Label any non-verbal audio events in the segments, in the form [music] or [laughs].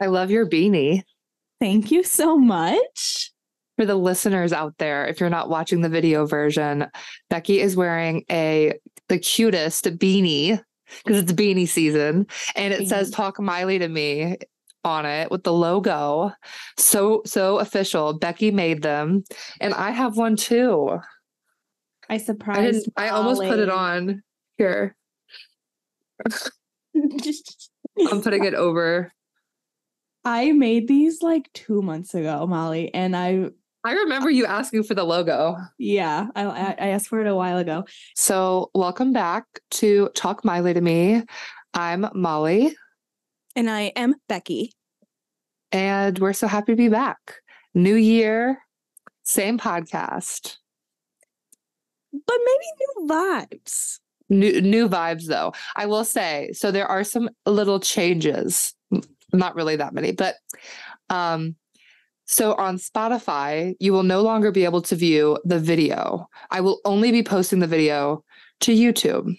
I love your beanie. Thank you so much. For the listeners out there, if you're not watching the video version, Becky is wearing a the cutest beanie because it's beanie season, and it says "Talk Miley to Me" on it with the logo. So so official. Becky made them, and I have one too. I I surprised. didn't. I almost put it on here. [laughs] I'm putting it over. I made these like two months ago, Molly, and I I remember you asking for the logo. yeah, I I I asked for it a while ago. So, welcome back to Talk Miley to Me. I'm Molly, And I am Becky. and we're so happy to be back. New year, same podcast. But maybe new vibes. New new vibes though. I will say, so there are some little changes. Not really that many, but um so on Spotify, you will no longer be able to view the video. I will only be posting the video to YouTube.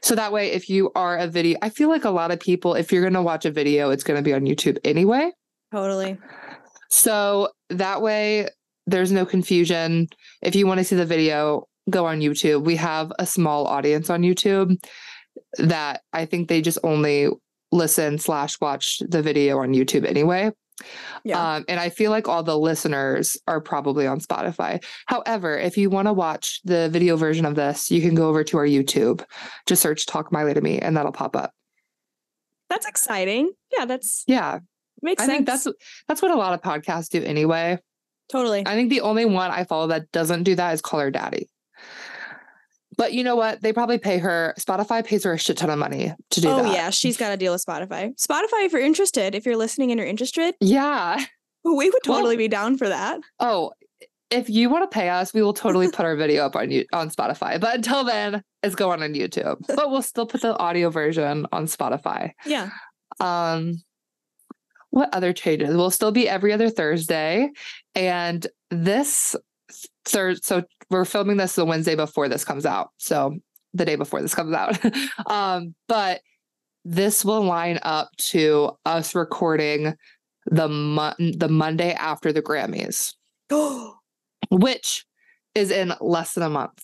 So that way if you are a video, I feel like a lot of people if you're going to watch a video, it's going to be on YouTube anyway. Totally. So that way there's no confusion. If you want to see the video, go on YouTube. We have a small audience on YouTube that I think they just only listen slash watch the video on YouTube anyway. Yeah. Um, and I feel like all the listeners are probably on Spotify. However, if you want to watch the video version of this, you can go over to our YouTube. Just search Talk Miley to Me and that'll pop up. that's exciting. Yeah, that's Yeah. makes I sense. think that's that's what a lot of podcasts do anyway. totally. I think the only one I follow that doesn't do that is Call Her Daddy. But you know what? They probably pay her. Spotify pays her a shit ton of money to do oh that. yeah, she's got a deal with Spotify. Spotify, if you're interested, if you're listening and you're interested, Yeah. we would Well- totally be down for that. Oh, if you want to pay us, we will totally put our video up on you on Spotify. But until then, it's going on YouTube. [laughs] But we'll still put the audio version on Spotify. Yeah. Um, what other changes? We'll still be every other Thursday, and this third. So we're filming this the Wednesday before this comes out. So the day before this comes out. [laughs] um, but this will line up to us recording the mon- the Monday after the Grammys, [gasps] which is in less than a month.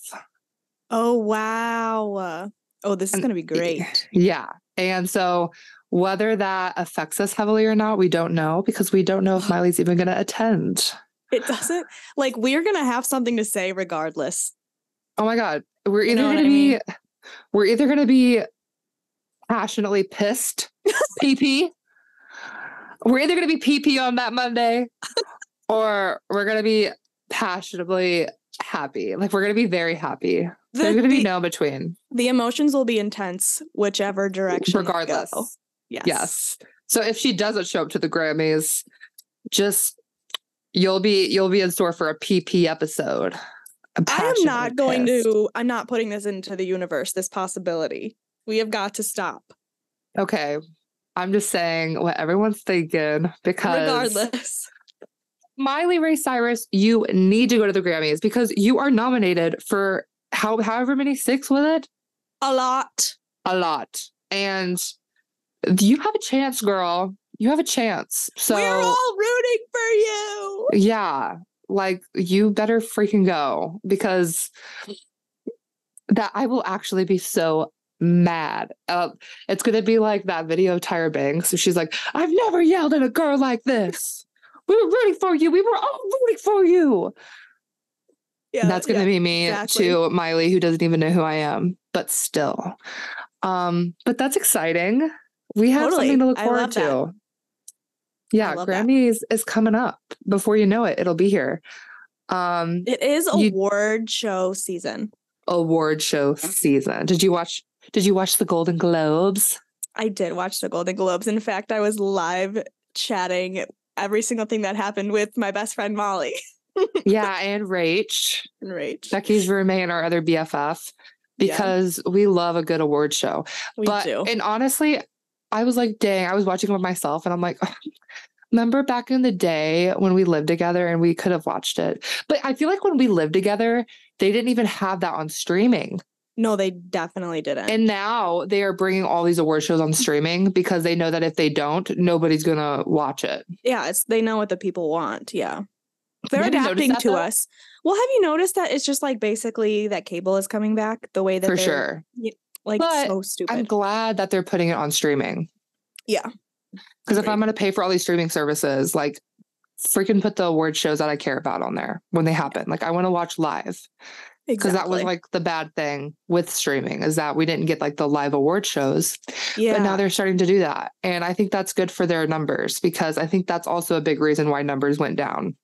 oh wow. Oh, this is gonna be great. [laughs] Yeah. And so whether that affects us heavily or not, we don't know because we don't know if [gasps] Miley's even going to attend. It doesn't like we're gonna have something to say regardless. Oh my God. We're You either know going to I mean? be, we're either to be passionately pissed, [laughs] PP. We're either going to be PP on that Monday [laughs] or we're going to be passionately happy. Like we're going to be very happy. The, There's going to be the- no between, the emotions will be intense, whichever direction. regardless. Yes. Yes. So if she doesn't show up to the Grammys, just you'll be you'll be in store for a PP episode. I am not going pissed. to I'm not putting this into the universe, this possibility. We have got to stop. Okay. I'm just saying what everyone's thinking because Regardless. Miley Ray Cyrus, you need to go to the Grammys because you are nominated for how however many six with it? A lot. A lot. And you have a chance, girl. You have a chance. So We're all rooting for you. Yeah like you better freaking go because that i will actually be so mad uh, it's gonna be like that video of tyra banks so she's like i've never yelled at a girl like this we were rooting for you we were all rooting for you Yeah. that's gonna yeah. be me exactly. to miley who doesn't even know who i am but still um but that's exciting we have Totally. something to look forward to. that. Yeah grammys is coming up before you know it it'll be here um It is You- award show season. award show season did you watch did you watch the golden globes I did watch the Golden Globes. In fact, I was live chatting every single thing that happened with my best friend Molly [laughs] yeah and rach and Rach. becky's roommate and our other bff Yeah. because we love a good award show We but do. and honestly, I was like, dang, I was watching it with myself and I'm like, remember back in the day when we lived together and we could have watched it. But I feel like when we lived together, they didn't even have that on streaming. No, they definitely didn't. And now they are bringing all these award shows on streaming because they know that if they don't, nobody's going to watch it. yeah, it's they know what the people want. Yeah. They're noticed adapting to though? us. Well, have you noticed that it's just like basically that cable is coming back the way that For sure. Like But so stupid. I'm glad that they're putting it on streaming. yeah. Because if I'm going to pay for all these streaming services, like freaking put the award shows that I care about on there when they happen. Like I want to watch live because that was like the bad thing with streaming is that we didn't get like the live award shows. yeah. But now they're starting to do that. And I think that's good for their numbers because I think that's also a big reason why numbers went down.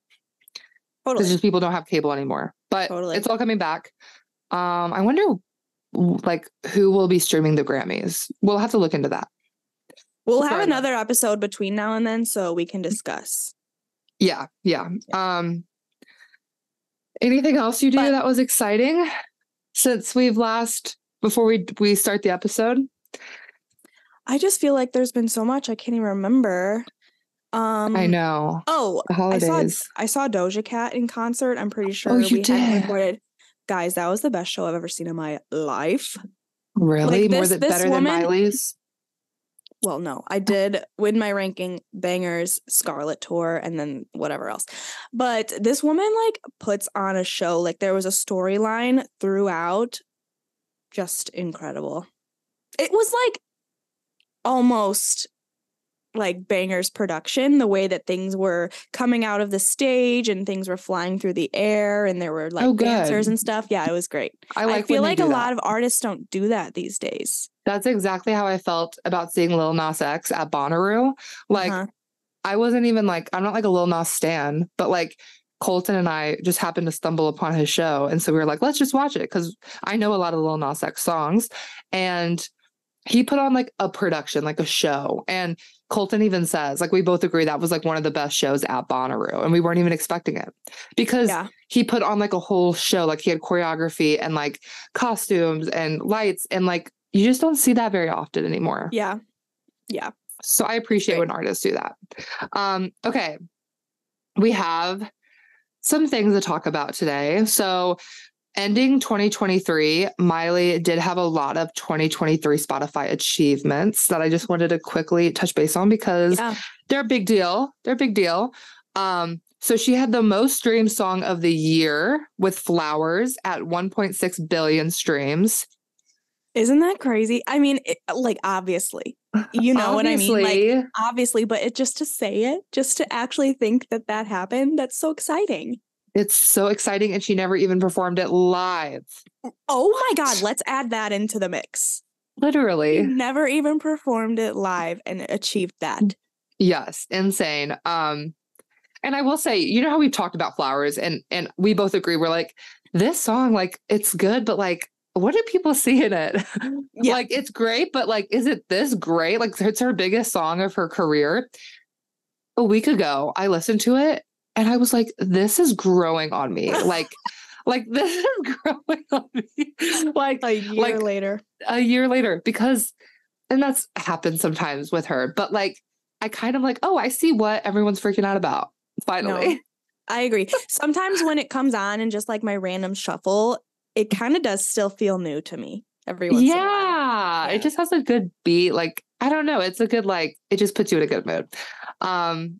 totally. Because just people don't have cable anymore. But Totally. it's all coming back. Um, I wonder like who will be streaming the Grammys. We'll have to look into that. We'll have another episode between now and then so we can discuss. Yeah, yeah. Um anything else you do But- that was exciting since we've last before we we start the episode? I just feel like there's been so much I can't even remember. Um I know. Oh, I saw. I saw Doja Cat in concert. I'm pretty sure Oh, you we hadn't recorded. Guys, that was the best show I've ever seen in my life. Really? More this- than this better woman- than Miley's? Well, no, I did win my ranking Bangerz, Scarlet Tour, and then whatever else. But this woman like puts on a show. Like there was a storyline throughout, just incredible. It was like almost like Bangerz production the way that things were coming out of the stage and things were flying through the air and there were like Oh, dancers and stuff yeah it was great I i, like feel like a that. lot of artists don't do that these days That's exactly how I felt about seeing Lil Nas X at Bonnaroo. Like Uh-huh. I wasn't even like I'm not like a Lil Nas stan, but like Colton and I just happened to stumble upon his show, and so we were like, let's just watch it because I know a lot of Lil Nas X songs, and he put on like a production, like a show, and Colton even says like we both agree that was like one of the best shows at Bonnaroo, and we weren't even expecting it because Yeah. he put on like a whole show, like he had choreography and like costumes and lights, and like you just don't see that very often anymore. yeah yeah So I appreciate Great. when artists do that. Um, okay. We have some things to talk about today. So ending 2023, Miley did have a lot of 2023 Spotify achievements that I just wanted to quickly touch base on because yeah they're a big deal. They're a big deal. Um, so she had the most streamed song of the year with Flowers at 1.6 billion streams. isn't that crazy i mean it, like obviously you know what i mean like Obviously, obviously but it just to say it just to actually think that that happened that's so exciting it's so exciting. And she never even performed it live. oh my god let's add that into the mix She Literally. never even performed it live and achieved that Yes, insane. Um and I will say, you know how we've talked about flowers and and we both agree we're like this song like it's good but like what do people see in it? [laughs] Yeah. like it's great but like is it this great? Like it's her biggest song of her career. A week ago, I listened to it and I was like this is growing on me. [laughs] Like like this is [laughs] growing on me. like a year Like, later a year later because and that's happens sometimes with her but like i kind of like oh i see what everyone's freaking out about finally No, [laughs] I agree. Sometimes when it comes on and just like my random shuffle, it kind of does still feel new to me every once in a while. yeah, Yeah. it just has a good beat like i don't know it's a good like it just puts you in a good mood um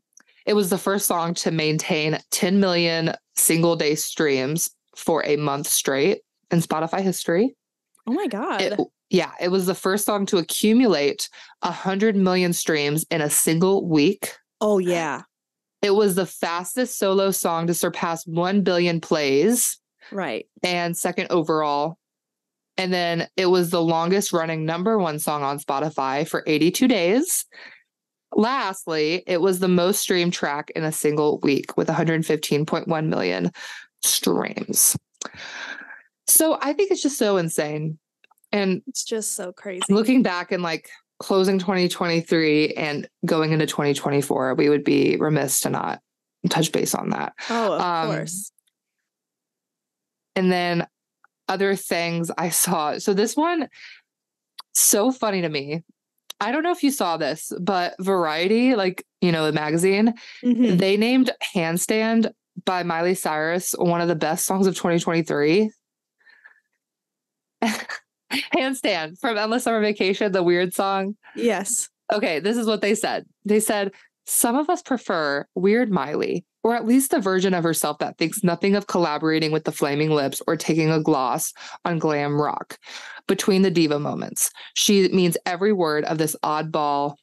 it was the first song to maintain 10 million single day streams for a month straight in spotify history Oh my god. It, yeah, it was the first song to accumulate 100 million streams in a single week. oh yeah. It was the fastest solo song to surpass 1 billion plays Right. and second overall. And then it was the longest running number one song on Spotify for 82 days. Lastly, it was the most streamed track in a single week with 115.1 million streams. So I think it's just so insane. And It's just so crazy. looking back and like closing 2023 and going into 2024, we would be remiss to not touch base on that. oh, of um, course. And then other things I saw. So this one, so funny to me. I don't know if you saw this, but Variety, like, you know, the magazine, Mhm. they named Handstand by Miley Cyrus one of the best songs of 2023. [laughs] Handstand from Endless Summer Vacation, the weird song. Yes. Okay, this is what they said. They said, Some of us prefer Weird Miley, or at least the version of herself that thinks nothing of collaborating with the Flaming Lips or taking a gloss on glam rock between the diva moments. She means every word of this oddball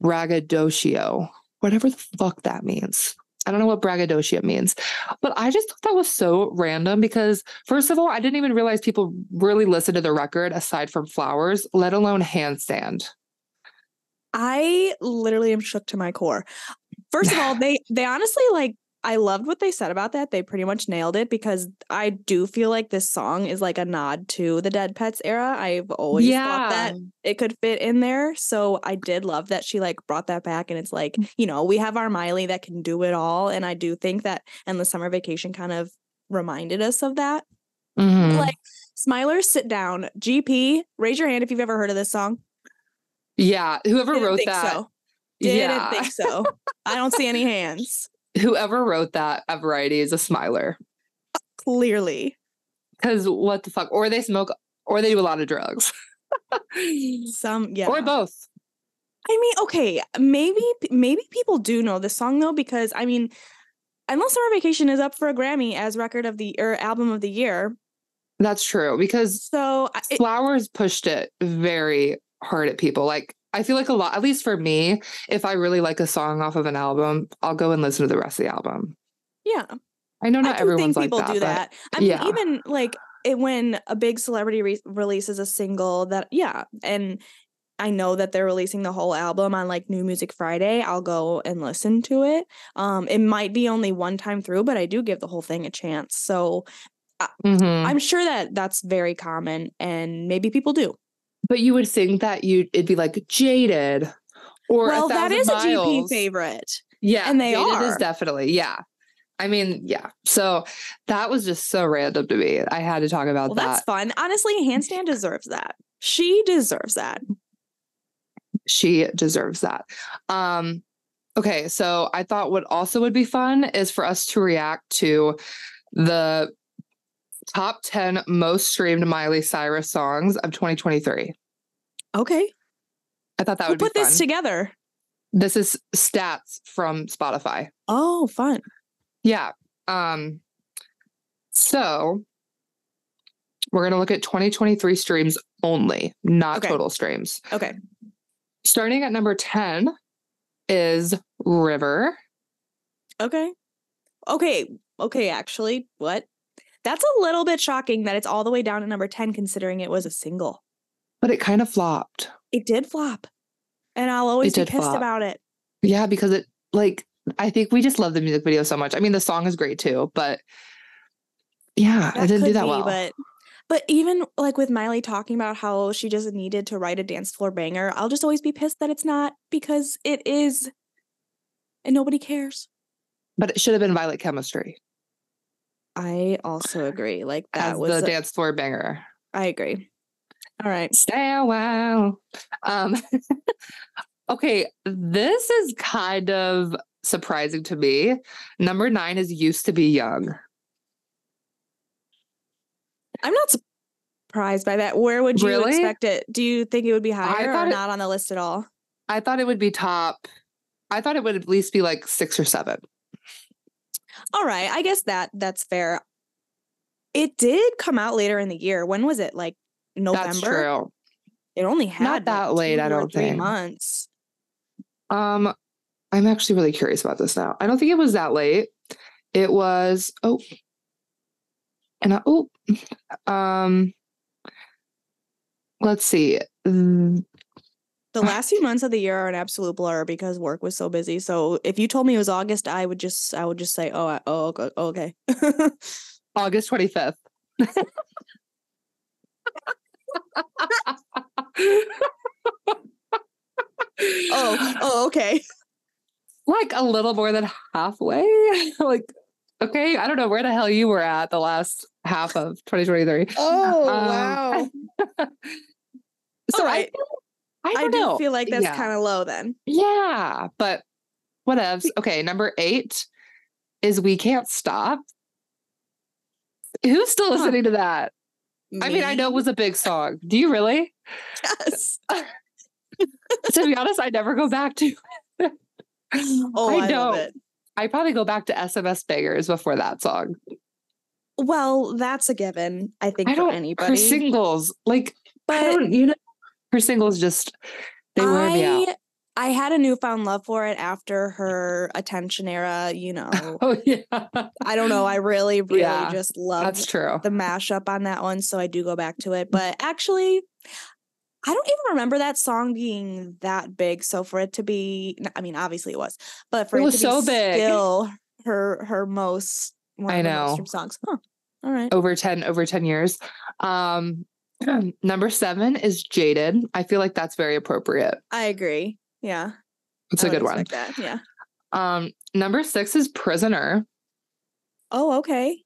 braggadocio, whatever the fuck that means. I don't know what braggadocio means, but I just thought that was so random because, first of all, I didn't even realize people really listen to the record aside from Flowers, let alone Handstand. I literally am shook to my core. First of [laughs] all, they they honestly like I loved what they said about that. They pretty much nailed it because I do feel like this song is like a nod to the Dead Petz era. I've always thought that it could fit in there. So I did love that she like brought that back and it's like, you know, we have our Miley that can do it all and I do think that Endless Summer Vacation kind of reminded us of that. Mhm. Like Smiler sit down. GP, raise your hand if you've ever heard of this song. yeah, whoever wrote that, so. Didn't yeah, think so. I don't see any hands. whoever wrote that at Variety is a smiler. Clearly. Because what the fuck? Or they smoke, or they do a lot of drugs, [laughs] Some yeah. or both. I mean, okay, maybe maybe people do know this song though, because I mean, Endless Summer Vacation is up for a Grammy as record of the or album of the year. That's true because So it, Flowers pushed it very hard at people. Like I feel like a lot, at least for me, if I really like a song off of an album, I'll go and listen to the rest of the album. yeah, I know not do everyone's think like people that, do that. I mean, yeah. even like it, when a big celebrity re- releases a single that yeah, and I know that they're releasing the whole album on like New Music Friday. I'll go and listen to it. Um, it might be only one time through, but I do give the whole thing a chance. So Mhm. I'm sure that that's very common, and maybe people do. But you would think that you it'd be like jaded or well, a that thousand a GP favorite. Yeah, and they Jaded is are. definitely yeah. I mean, yeah. So that was just so random to me. I had to talk about that. Well, that's fun. Honestly, Handstand deserves that. She deserves that. She deserves that. Um, okay, so I thought what also would be fun is for us to react to the top 10 most streamed Miley Cyrus songs of 2023. Okay, I thought that who would put this together? this is stats from Spotify. Oh, fun. Yeah. Um so we're going to look at 2023 streams only, not Okay. total streams. Okay, Starting at number 10 is River. okay, okay, okay. Actually, what? That's a little bit shocking that it's all the way down to number ten, considering it was a single. But it kind of flopped. It did flop, and I'll always be pissed flop. about it. Yeah, because it like I think we just love the music video so much. I mean, the song is great too, but yeah, it didn't do that be, well. But but even like with Miley talking about how she just needed to write a dance floor banger, I'll just always be pissed that it's not because it is, and nobody cares. But it should have been Violet Chemistry I also agree. Like that as was the a- dance floor banger. I agree. All right. Stay a while. Um, [laughs] okay, this is kind of surprising to me. Number nine is used to be young. I'm not surprised by that. Where would you Really? expect it? Do you think it would be higher or it- not on the list at all? I thought it would be top. I thought it would at least be like six or seven. All right. I guess that that's fair. It did come out later in the year. When was it? Like November? That's true. It only had Not like, that late, I don't three think. months. Um, I'm actually really curious about this now. I don't think it was that late. It was oh, and I, oh, [laughs] um, let's see. Mm, The last few months of the year are an absolute blur because work was so busy. So if you told me it was August, I would just I would just say, oh, I- oh, okay, okay. August 25th. oh, oh, okay. like a little more than halfway. [laughs] like, okay, I don't know where the hell you were at the last half of 2023. Oh, Um, wow. [laughs] So All I, feel- I, I don't do know. feel like that's Yeah. kind of low then. Yeah, but whatevs. Okay, number eight is We Can't Stop. Who's still Huh. listening to that? I mean, I know it was a big song. Do you really? yes. [laughs] to be honest, I never go back to. it. [laughs] Oh, I, love it. I probably go back to SMS Bangerz before that song. Well, that's a given. I think I for anybody. singles, like I but don't, you know, [laughs] her singles just they wear me out. I I had a newfound love for it after her attention era. You know, [laughs] Oh yeah, I don't know. I really, really Yeah, just loved that's true. the mashup on that one, so I do go back to it. But actually, I don't even remember that song being that big. So for it to be I mean, obviously it was, but for It it, was to be so big. still her her most one I know. songs. Huh. All right. Over ten, over ten years. Um, [clears throat] number seven is Jaded. I feel like that's very appropriate. I agree. Yeah. It's I a good one. That. Yeah. Um, number six is Prisoner. Oh, okay.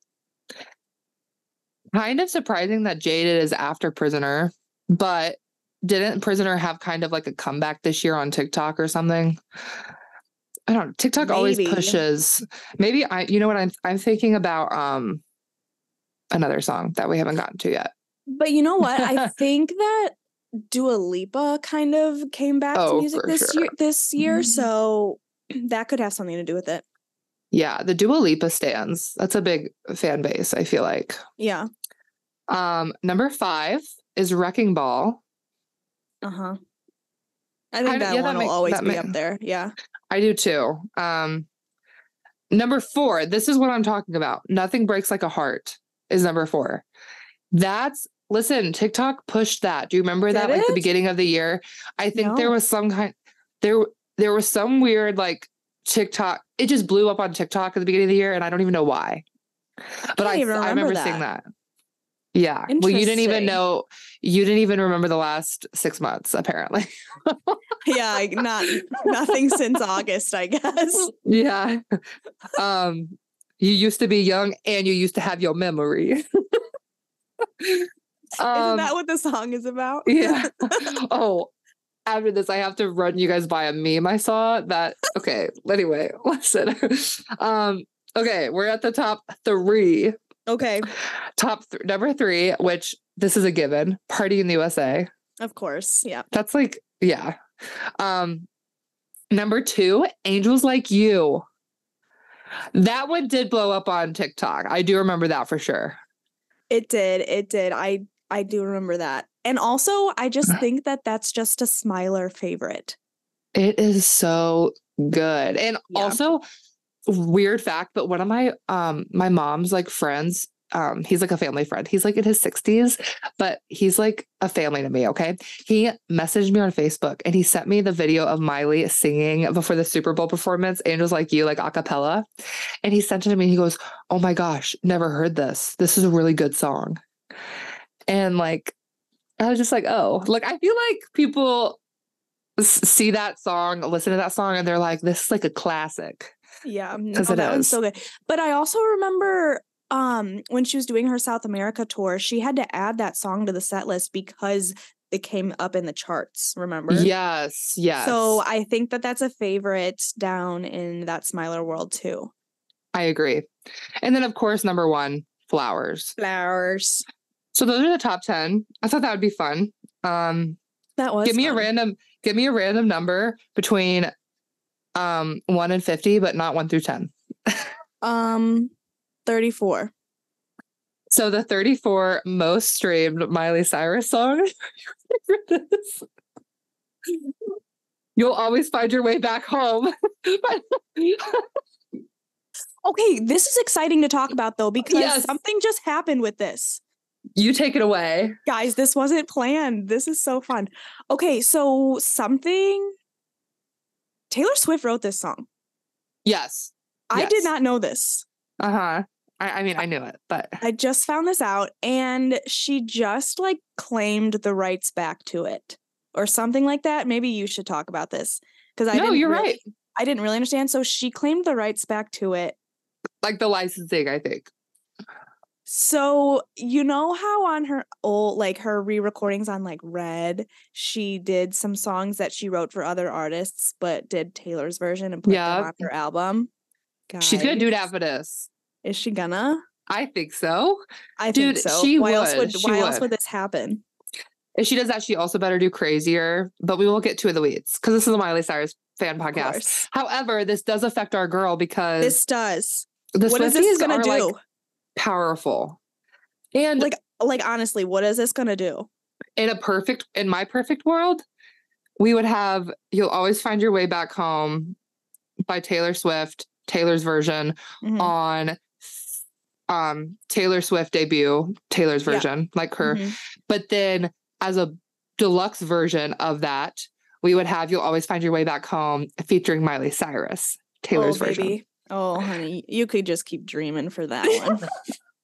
Kind of surprising that Jaded is after Prisoner, but didn't Prisoner have kind of like a comeback this year on TikTok or something? I don't know. TikTok always pushes. Maybe I you know what I'm I'm thinking about um another song that we haven't gotten to yet. But you know what? I [laughs] think that Dua Lipa kind of came back Oh, to music this sure. Mm-hmm. year. This year, so [clears throat] that could have something to do with it. Yeah, the Dua Lipa stands. That's a big fan base, I feel like. Yeah. Um number 5 is Wrecking Ball. Uh huh. I think Kinda- that yeah, that one will make- always be up there. Yeah. I do too. Um number 4, this is what I'm talking about. Nothing breaks like a heart is number 4. That's listen, TikTok pushed that. Do you remember Did that like the beginning of the year? I think there was some kind there there was some weird like TikTok. It just blew up on TikTok at the beginning of the year and I don't even know why. But I don't even I remember remember seeing that. that. Yeah. Well, you didn't even know you didn't even remember the last 6 months apparently. [laughs] Yeah. Not nothing since August, I guess. Yeah. Um you used to be young and you used to have your memory. [laughs] Isn't um, that what the song is about? yeah. [laughs] [laughs] oh, after this, I have to run you guys by a meme I saw that okay, anyway, [laughs] listen. um, okay, we're at the top three. Okay. Top th- number three, which this is a given, Party in the USA. Of course. Yeah. That's like, yeah. Um, number two, Angels Like You. That one did blow up on TikTok. I do remember that for sure. It did. It did. I I do remember that. And also, I just [laughs] think that that's just a Smiler favorite. It is so good. And Yeah. also weird fact, but one of my um my mom's like friends, um, he's like a family friend. He's like in his 60s, but he's like a family to me, okay? He messaged me on Facebook and he sent me the video of Miley singing before the Super Bowl performance, Angels Like You, like a cappella. And he sent it to me and he goes, Oh my gosh, never heard this. This is a really good song. And like I was just like, oh, like I feel like people see that song, listen to that song, and they're like, this is like a classic. Yeah, 'Cause no, it that one's so good. But I also remember um when she was doing her South America tour, she had to add that song to the set list because it came up in the charts. Remember? Yes, yes. So I think that that's a favorite down in that Smiler world too. I agree. And then, of course, number one, flowers. Flowers. So those are the top 10. I thought that would be fun. Um, That was give me a random, give me a random number between um one and 50, but not one through 10. um 34. So the 34 most streamed Miley Cyrus song. [laughs] You'll always find your way back home. [laughs] Okay, this is exciting to talk about though because Yes. something just happened with this. You take it away. Guys, this wasn't planned. This is so fun. Okay, so something Taylor Swift wrote this song. Yes. I did not know this. Uh-huh. I, I mean, I knew it, but I just found this out and she just like claimed the rights back to it or something like that. Maybe you should talk about this because I no, you're really- right. I didn't really understand. So she claimed the rights back to it. Like the licensing, I think. So you know how on her old like her re-recordings on like Red, she did some songs that she wrote for other artists, but did Taylor's version and put Yeah. them on her album. She's gonna do Guys, after this. Is she gonna? I think so. I Dude, think so. she why else would. would She why else would. would this happen? If she does that, she also better do crazier. But we won't get too in the weeds because this is a Miley Cyrus fan podcast. However, this does affect our girl because This does. the what is this gonna do? like powerful. And Like- like honestly, what is this gonna do? in a perfect, in my perfect world, we would have "You'll Always Find Your Way Back Home" by Taylor Swift, Taylor's version Mhm. on um Taylor Swift debut, Taylor's Yeah. version, like her. Mhm. But then as a deluxe version of that, we would have You'll Always Find Your Way Back Home featuring Miley Cyrus, Taylor's oh, version. Oh, honey, you could just keep dreaming for that one. [laughs]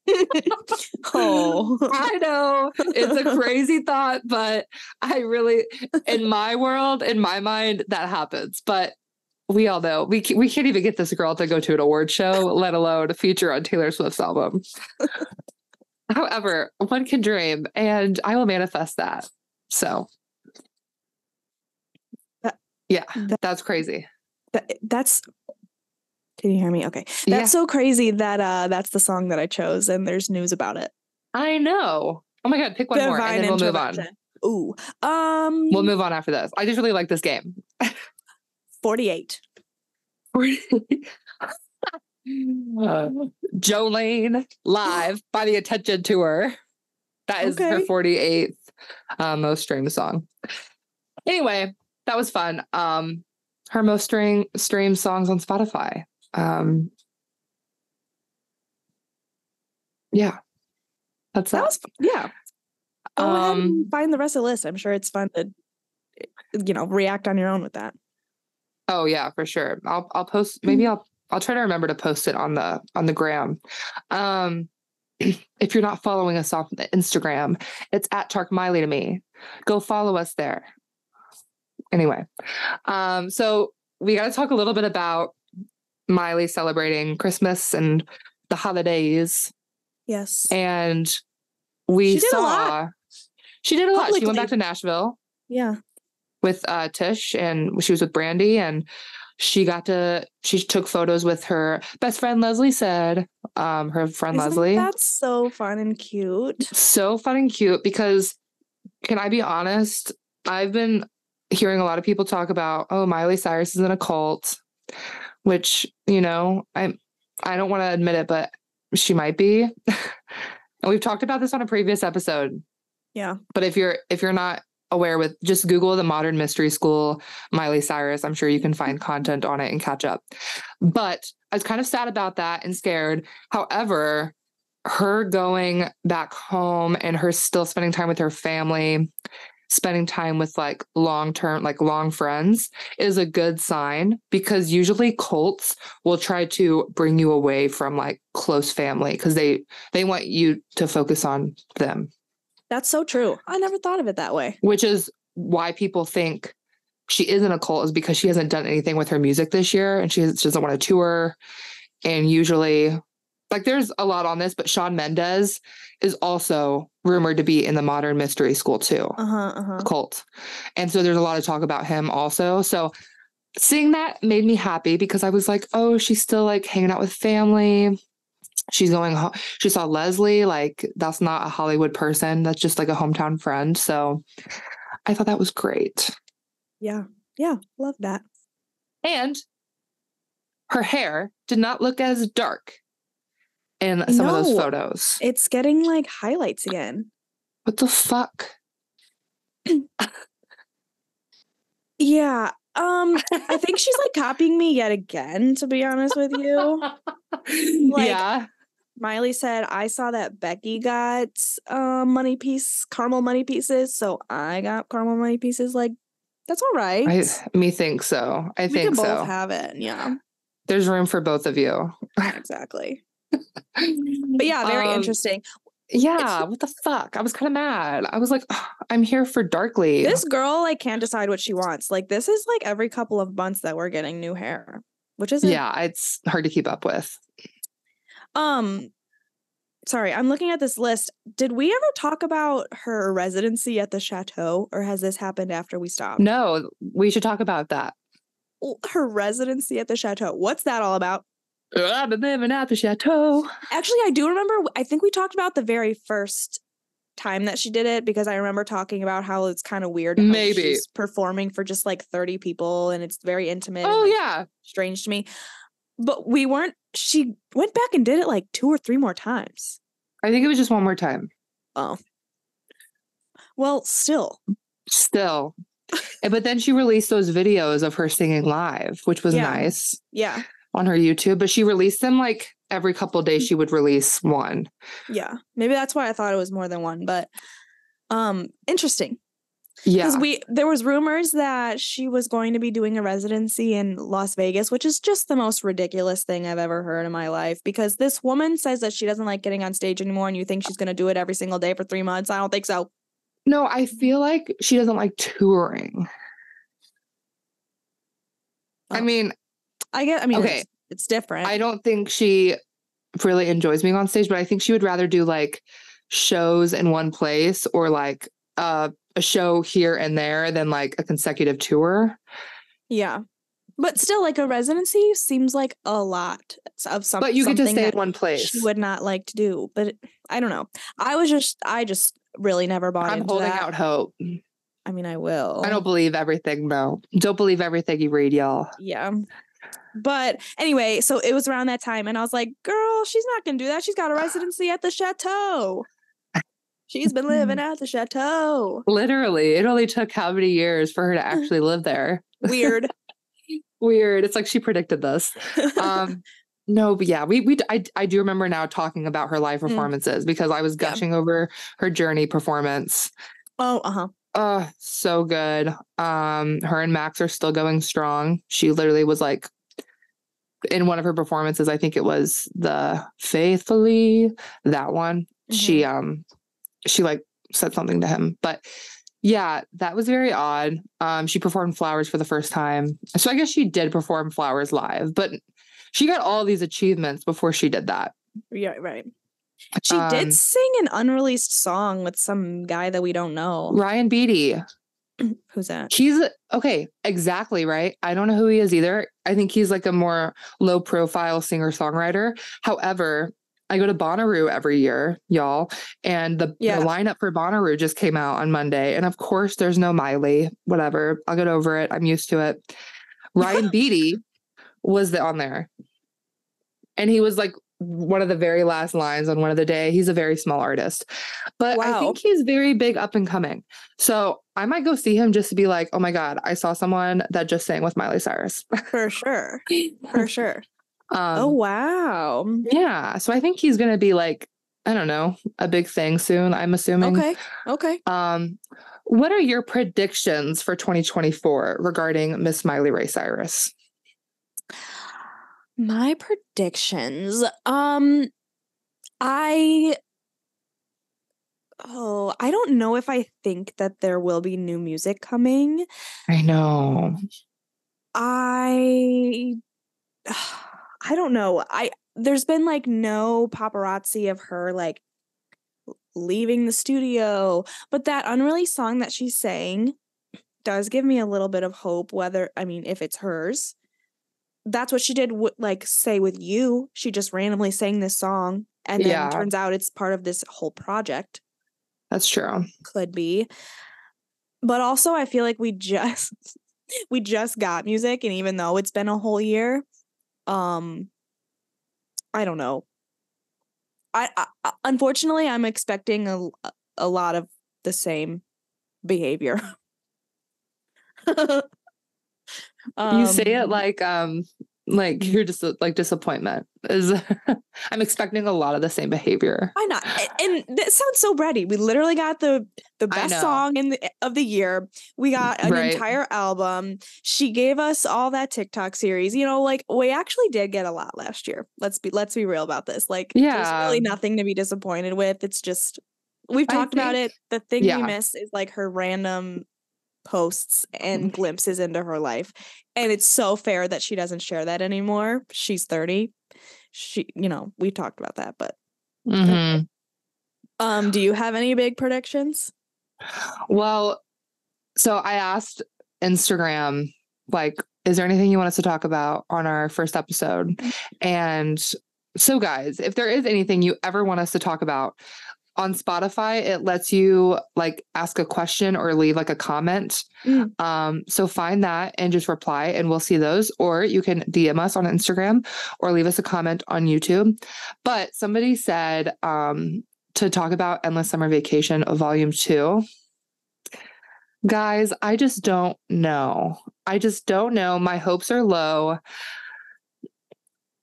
[laughs] oh, [laughs] I know it's a crazy thought, but I really, in my world, in my mind, that happens. But we all know we ca- we can't even get this girl to go to an award show, let alone a feature on Taylor Swift's album. However, one can dream, and I will manifest that. So, That- yeah, that- that's crazy. That- that's. Can you hear me? Okay, that's Yeah. so crazy that uh that's the song that I chose, and there's news about it. I know. Oh my god, pick one more, and then we'll move on. Ooh, um, We'll move on after this. I just really like this game. [laughs] forty-eight. [laughs] Uh, Jolene live by the Attention Tour. That is her 48th uh, most streamed song. Anyway, that was fun. Um, her most stream streamed songs on Spotify. Um, yeah, that's That that. was yeah. Um, find the rest of the list. I'm sure it's fun to, you know, react on your own with that. Oh yeah, for sure. I'll I'll post maybe I'll I'll try to remember to post it on the on the gram. Um [clears throat] if you're not following us on the Instagram, it's at Talk Miley to me. Go follow us there. Anyway. Um so we got to talk a little bit about Miley celebrating Christmas and the holidays Yes. and we She saw she did a lot. She went back to Nashville yeah. with uh Tish and she was with Brandi and she got to she took photos with her best friend Leslie said um her friend Isn't Leslie That's so fun and cute. so fun and cute because can I be honest I've been hearing a lot of people talk about oh Miley Cyrus is in a cult which you know I I don't want to admit it but she might be. [laughs] And we've talked about this on a previous episode. Yeah. but if you're if you're not aware with just google the modern mystery school miley cyrus. I'm sure you can find content on it and catch up. But i was kind of sad about that and scared. However her going back home and her still spending time with her family spending time with like long term like long friends is a good sign because usually cults will try to bring you away from like close family because they they want you to focus on them That's so true. I never thought of it that way. which is why people think she isn't a cult is because she hasn't done anything with her music this year and she, she doesn't want to tour and usually like there's a lot on this but Shawn Mendes is also rumored to be in the modern mystery school too Uh huh. Uh huh. cult and so there's a lot of talk about him also so seeing that made me happy because I was like oh she's still like hanging out with family she's going ho- she saw Leslie like that's not a Hollywood person that's just like a hometown friend so I thought that was great Yeah. Yeah. Love that. and her hair did not look as dark in some of those photos It's getting like highlights again. what the fuck Yeah. Um, I think she's like [laughs] copying me yet again, to be honest with you. [laughs] Like- yeah Miley said, I saw that Becky got uh, money piece, caramel money pieces. So I got caramel money pieces. Like, that's all right. I me think so I we think can both so have it. Yeah, there's room for both of you exactly. [laughs] But yeah, very Um, interesting. Yeah, what the fuck? I was kind of mad. I was like, "Ugh, I'm here for Darkly. This girl like can't decide what she wants. Like, this is like every couple of months that we're getting new hair, which is yeah, it's hard to keep up with. Um, sorry, I'm looking at this list. Did we ever talk about her residency at the chateau, or has this happened after we stopped? No, we should talk about that. Her residency at the chateau. What's that all about? I've been living at the chateau. Actually, I do remember. I think we talked about the very first time that she did it because I remember talking about how it's kind of weird. Maybe. she's performing for just like thirty people and it's very intimate. and, Oh like, yeah. strange to me. But we weren't. She went back and did it like two or three more times. I think it was just one more time. Oh, well, still, Still. Eh, but then she released those videos of her singing live, which was Yeah. nice yeah, on her YouTube. But she released them like every couple days she would release one. yeah. Maybe that's why I thought it was more than one. But um, interesting. Yeah. because we there was rumors that she was going to be doing a residency in Las Vegas, which is just the most ridiculous thing I've ever heard in my life. Because this woman says that she doesn't like getting on stage anymore, and you think she's going to do it every single day for three months. I don't think so. No, I feel like she doesn't like touring. I Oh. mean, I get. I mean, Okay. it's, it's different. I don't think she really enjoys being on stage, but I think she would rather do like shows in one place or like uh, a show here and there than like a consecutive tour. yeah, but still, like a residency seems like a lot of some. But you get to something stay in one place. She would not like to do, but I don't know. I was just, I just really never bought I'm into holding that. out hope. I mean, I will. I don't believe everything, though. Don't believe everything you read, y'all. Yeah. But anyway, so it was around that time, and I was like, girl, she's not going to do that. She's got a residency at the chateau. She's been [laughs] living at the chateau. Literally, it only took how many years for her to [laughs] actually live there? Weird. [laughs] Weird. It's like she predicted this. Um, no, but yeah, we we I I do remember now talking about her live Mm. performances because I was Yeah. gushing over her journey performance. oh, uh huh. Oh, so good. Um, her and Max are still going strong. She literally was like in one of her performances, I think it was the Faithfully, that one. She um she like said something to him. But yeah, that was very odd. Um, she performed Flowers for the first time. So I guess she did perform Flowers live, but she got all these achievements before she did that. Yeah, right. She Um, did sing an unreleased song with some guy that we don't know. Ryan Beatty, [clears throat] Who's that? He's okay, exactly right. I don't know who he is either. I think he's like a more low profile singer songwriter. However, I go to Bonnaroo every year, y'all, and the, Yeah. the lineup for Bonnaroo just came out on Monday. And of course, there's no Miley, whatever. I'll get over it. I'm used to it. [laughs] Ryan Beatty was the, on there. And he was like one of the very last lines on one of the day. He's a very small artist, but I think he's very big up and coming. So I might go see him just to be like, oh my God, I saw someone that just sang with Miley Cyrus. For sure. For [laughs] sure. um, oh, wow. yeah. So I think he's going to be like, I don't know, a big thing soon, I'm assuming. Okay. Okay. Um, what are your predictions for 2024 regarding Miss Miley Ray Cyrus? My predictions. Um I Oh, I don't know if I think that there will be new music coming. I know. I [sighs] I don't know. I there's been like no paparazzi of her like leaving the studio, but that unreleased song that she sang does give me a little bit of hope whether I mean if it's hers. That's what she did w- like say with you. She just randomly sang this song and then Yeah. turns out it's part of this whole project That's true. could be. But also I feel like we just [laughs] we just got music and even though it's been a whole year, um I don't know. I, I I- unfortunately I'm expecting a a lot of the same behavior. [laughs] you say it Um, like um like you're just like disappointment is [laughs] i'm expecting a lot of the same behavior Why not? And that sounds so bratty. We literally got the the best song in the, of the year. We got an Right. entire album. She gave us all that TikTok series. You know, like we actually did get a lot last year. Let's be let's be real about this. Like, yeah. there's really nothing to be disappointed with. It's just we've talked about it. The thing yeah. we miss is like her random posts and glimpses into her life. And it's so fair that she doesn't share that anymore. She's 30. She, you know, we talked about that, but Mhm. um, do you have any big predictions? well so i asked instagram like is there anything you want us to talk about on our first episode? And so, guys, if there is anything you ever want us to talk about, on Spotify, it lets you like ask a question or leave like a comment. Mm. Um, so find that and just reply, and we'll see those. Or you can DM us on Instagram or leave us a comment on YouTube. But somebody said um, to talk about Endless Summer Vacation Volume Two. Guys, I just don't know. I just don't know. My hopes are low.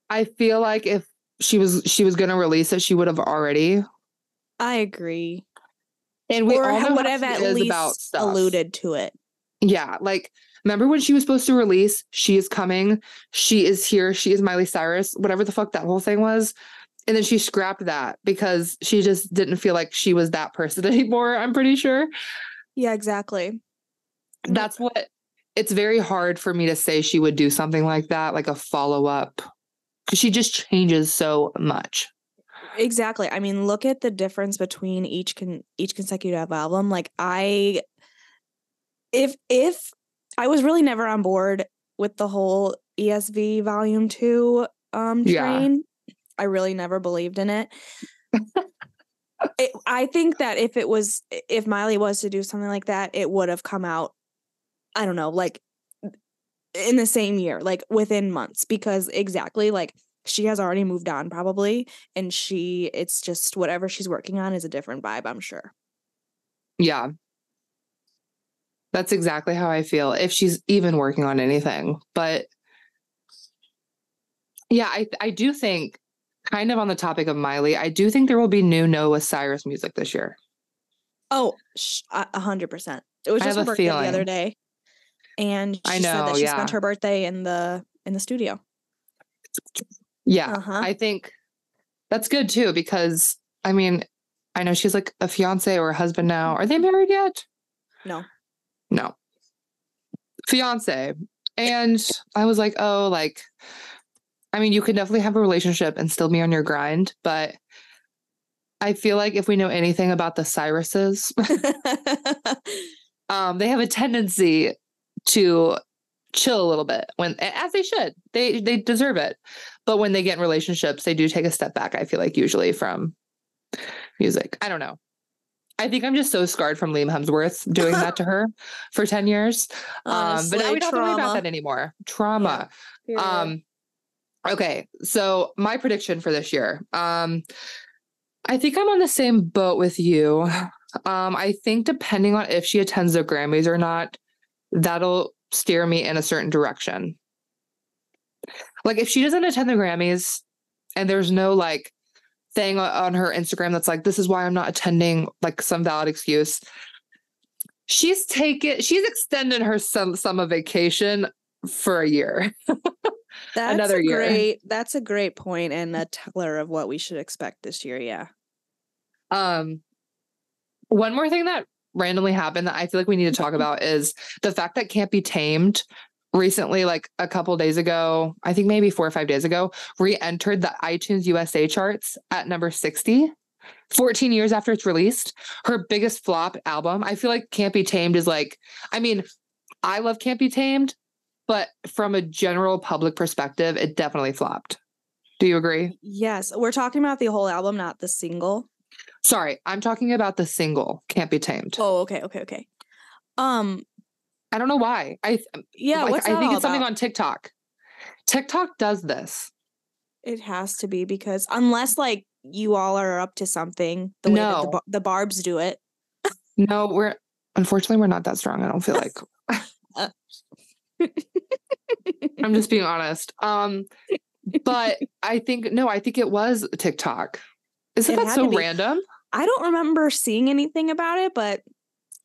I feel like if she was she was going to release it, she would have already I agree. and we or all know would have at least alluded to it. Yeah, like remember when she was supposed to release "She is coming," "She is here," "She is Miley Cyrus," whatever the fuck that whole thing was, and then she scrapped that because she just didn't feel like she was that person [laughs] anymore. I'm pretty sure Yeah, exactly. that's what. It's very hard for me to say she would do something like that, like a follow up, because she just changes so much. Exactly. I mean, look at the difference between each con- each consecutive album. Like I if if I was really never on board with the whole ESV volume 2 um Yeah. train. I really never believed in it. it. I think that if it was if Miley was to do something like that, it would have come out I don't know, like in the same year, like within months because exactly like she has already moved on probably and she it's just whatever she's working on is a different vibe i'm sure Yeah. That's exactly how I feel if she's even working on anything. But yeah, I I do think kind of on the topic of Miley, I do think there will be new Noah Cyrus music this year. oh a hundred percent it was just have her a birthday the other feeling. day and she I said know, that she yeah. spent her birthday in the in the studio Yeah. uh-huh I think that's good too because I mean, I know she's like a fiance or a husband now. Are they married yet? no No. Fiance. And I was like, oh, like, I mean, you could definitely have a relationship and still be on your grind, but I feel like if we know anything about the Cyruses, [laughs] um, they have a tendency to chill a little bit when as they should. They they deserve it. But when they get in relationships, they do take a step back, I feel like usually from music. I don't know. I think I'm just so scarred from Liam Hemsworth doing that to her [laughs] for 10 years. Um, but now we don't have to worry about that anymore. Trauma. Period. Um, okay. So my prediction for this year. Um, I think I'm on the same boat with you. [sighs] Um, I think depending on if she attends the Grammys or not, that'll steer me in a certain direction. Like if she doesn't attend the Grammys and there's no like thing on her Instagram that's like, this is why I'm not attending, like some valid excuse. She's taken, she's extended her some summer vacation for a year. [laughs] that's another year. great that's a great point and a teller of what we should expect this year yeah Um, one more thing that randomly happened that I feel like we need to talk about is the fact that Can't Be Tamed recently, like a couple days ago, I think maybe four or five days ago, re-entered the iTunes USA charts at number 60. 14 years after it's released, her biggest flop album. I feel like Can't Be Tamed is like, I mean, I love Can't Be Tamed, but from a general public perspective, it definitely flopped. Do you agree? yes we're talking about the whole album not the single Sorry, I'm talking about the single Can't Be Tamed. oh okay okay okay um I don't know why. I yeah like, I think it's something about? on TikTok. TikTok does this. It has to be because unless like you all are up to something, the way that the, No. the barbs do it. No, we're unfortunately we're not that strong. I don't feel like. Uh. [laughs] I'm just being honest. Um, but I think no, I think it was TikTok. Isn't It that so random? I don't remember seeing anything about it, but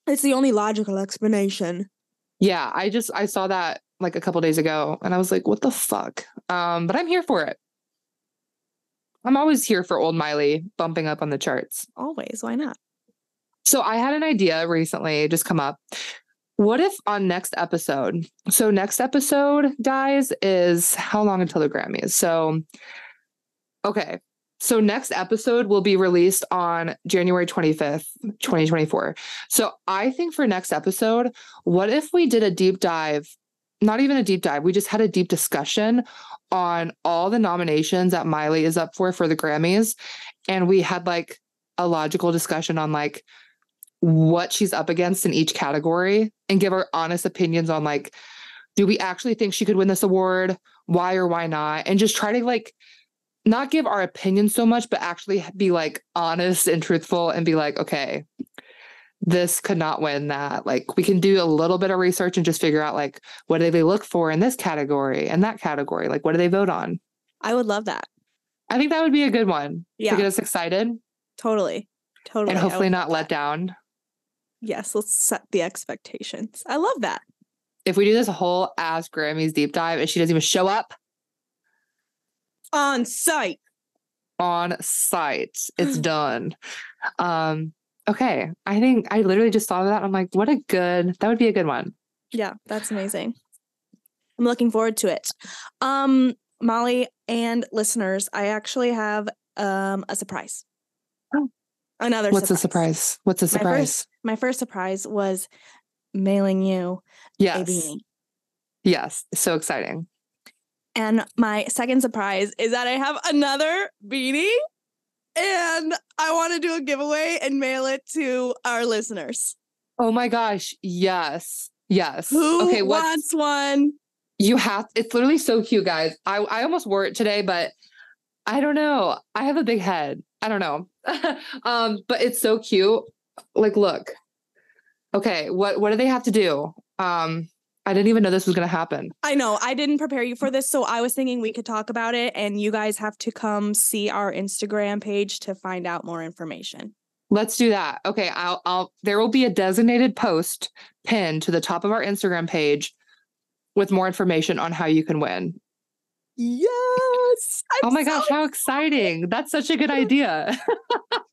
it's the only logical explanation. Yeah, I just I saw that like a couple days ago, and I was like, what the fuck? Um, but I'm here for it. I'm always here for old Miley bumping up on the charts. Always, why not? So I had an idea recently just come up. What if on next episode? So next episode, guys, is how long until the Grammys? So okay. So next episode will be released on January 25th, 2024. So I think for next episode, what if we did a deep dive not even a deep dive. We just had a deep discussion on all the nominations that Miley is up for for the Grammys. And we had like a logical discussion on like what she's up against in each category and give our honest opinions on like, do we actually think she could win this award? Why or why not? And just try to like not give our opinion so much, but actually be like honest and truthful and be like, okay, this could not win that. Like we can do a little bit of research and just figure out like what do they look for in this category and that category? Like what do they vote on? I would love that. I think that would be a good one Yeah. to get us excited Totally. Totally. and hopefully not let that. down. Yes, let's set the expectations. I love that. If we do this whole ass Grammys deep dive and she doesn't even show up On sight. on sight, it's [sighs] done. Um, okay. I think I literally just thought of that. I'm like, what a good that would be a good one. Yeah, that's amazing. I'm looking forward to it. Um, Molly and listeners, I actually have um a surprise. Oh. Another What's surprise. surprise? What's My surprise? first my first surprise was mailing you yes. Yes. So exciting. And my second surprise is that I have another beanie and I want to do a giveaway and mail it to our listeners. Oh my gosh. Yes. Yes. Who okay. Wants one? you have it's literally so cute, guys. I, I almost wore it today, but I don't know. I have a big head. I don't know. [laughs] um, but it's so cute. Like, look. Okay, what what do they have to do? Um, I didn't even know this was gonna happen. I know I didn't prepare you for this, so I was thinking we could talk about it, and you guys have to come see our Instagram page to find out more information. Let's do that. Okay, I'll I'll there will be a designated post pinned to the top of our Instagram page with more information on how you can win. Yes. oh my gosh, how exciting. That's such a good [laughs] idea. [laughs]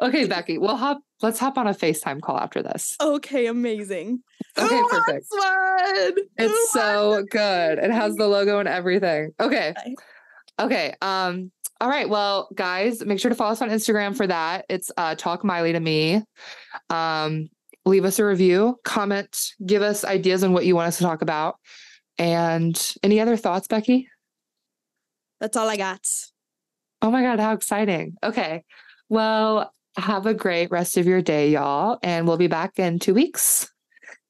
okay, Becky, we'll hop let's hop on a FaceTime call after this. Okay, amazing. Okay, Who perfect. one? Who It's so good. It has the logo and everything. Okay. Okay. Okay. Um, all right. Well, guys, make sure to follow us on Instagram for that. It's uh talk Miley to me. Um, leave us a review, comment, give us ideas on what you want us to talk about. And any other thoughts, Becky? That's all I got. Oh my God, how exciting. Okay. Well, have a great rest of your day, y'all. And we'll be back in two weeks.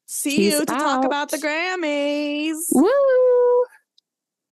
See Peace you to talk about the. Grammys. Woo!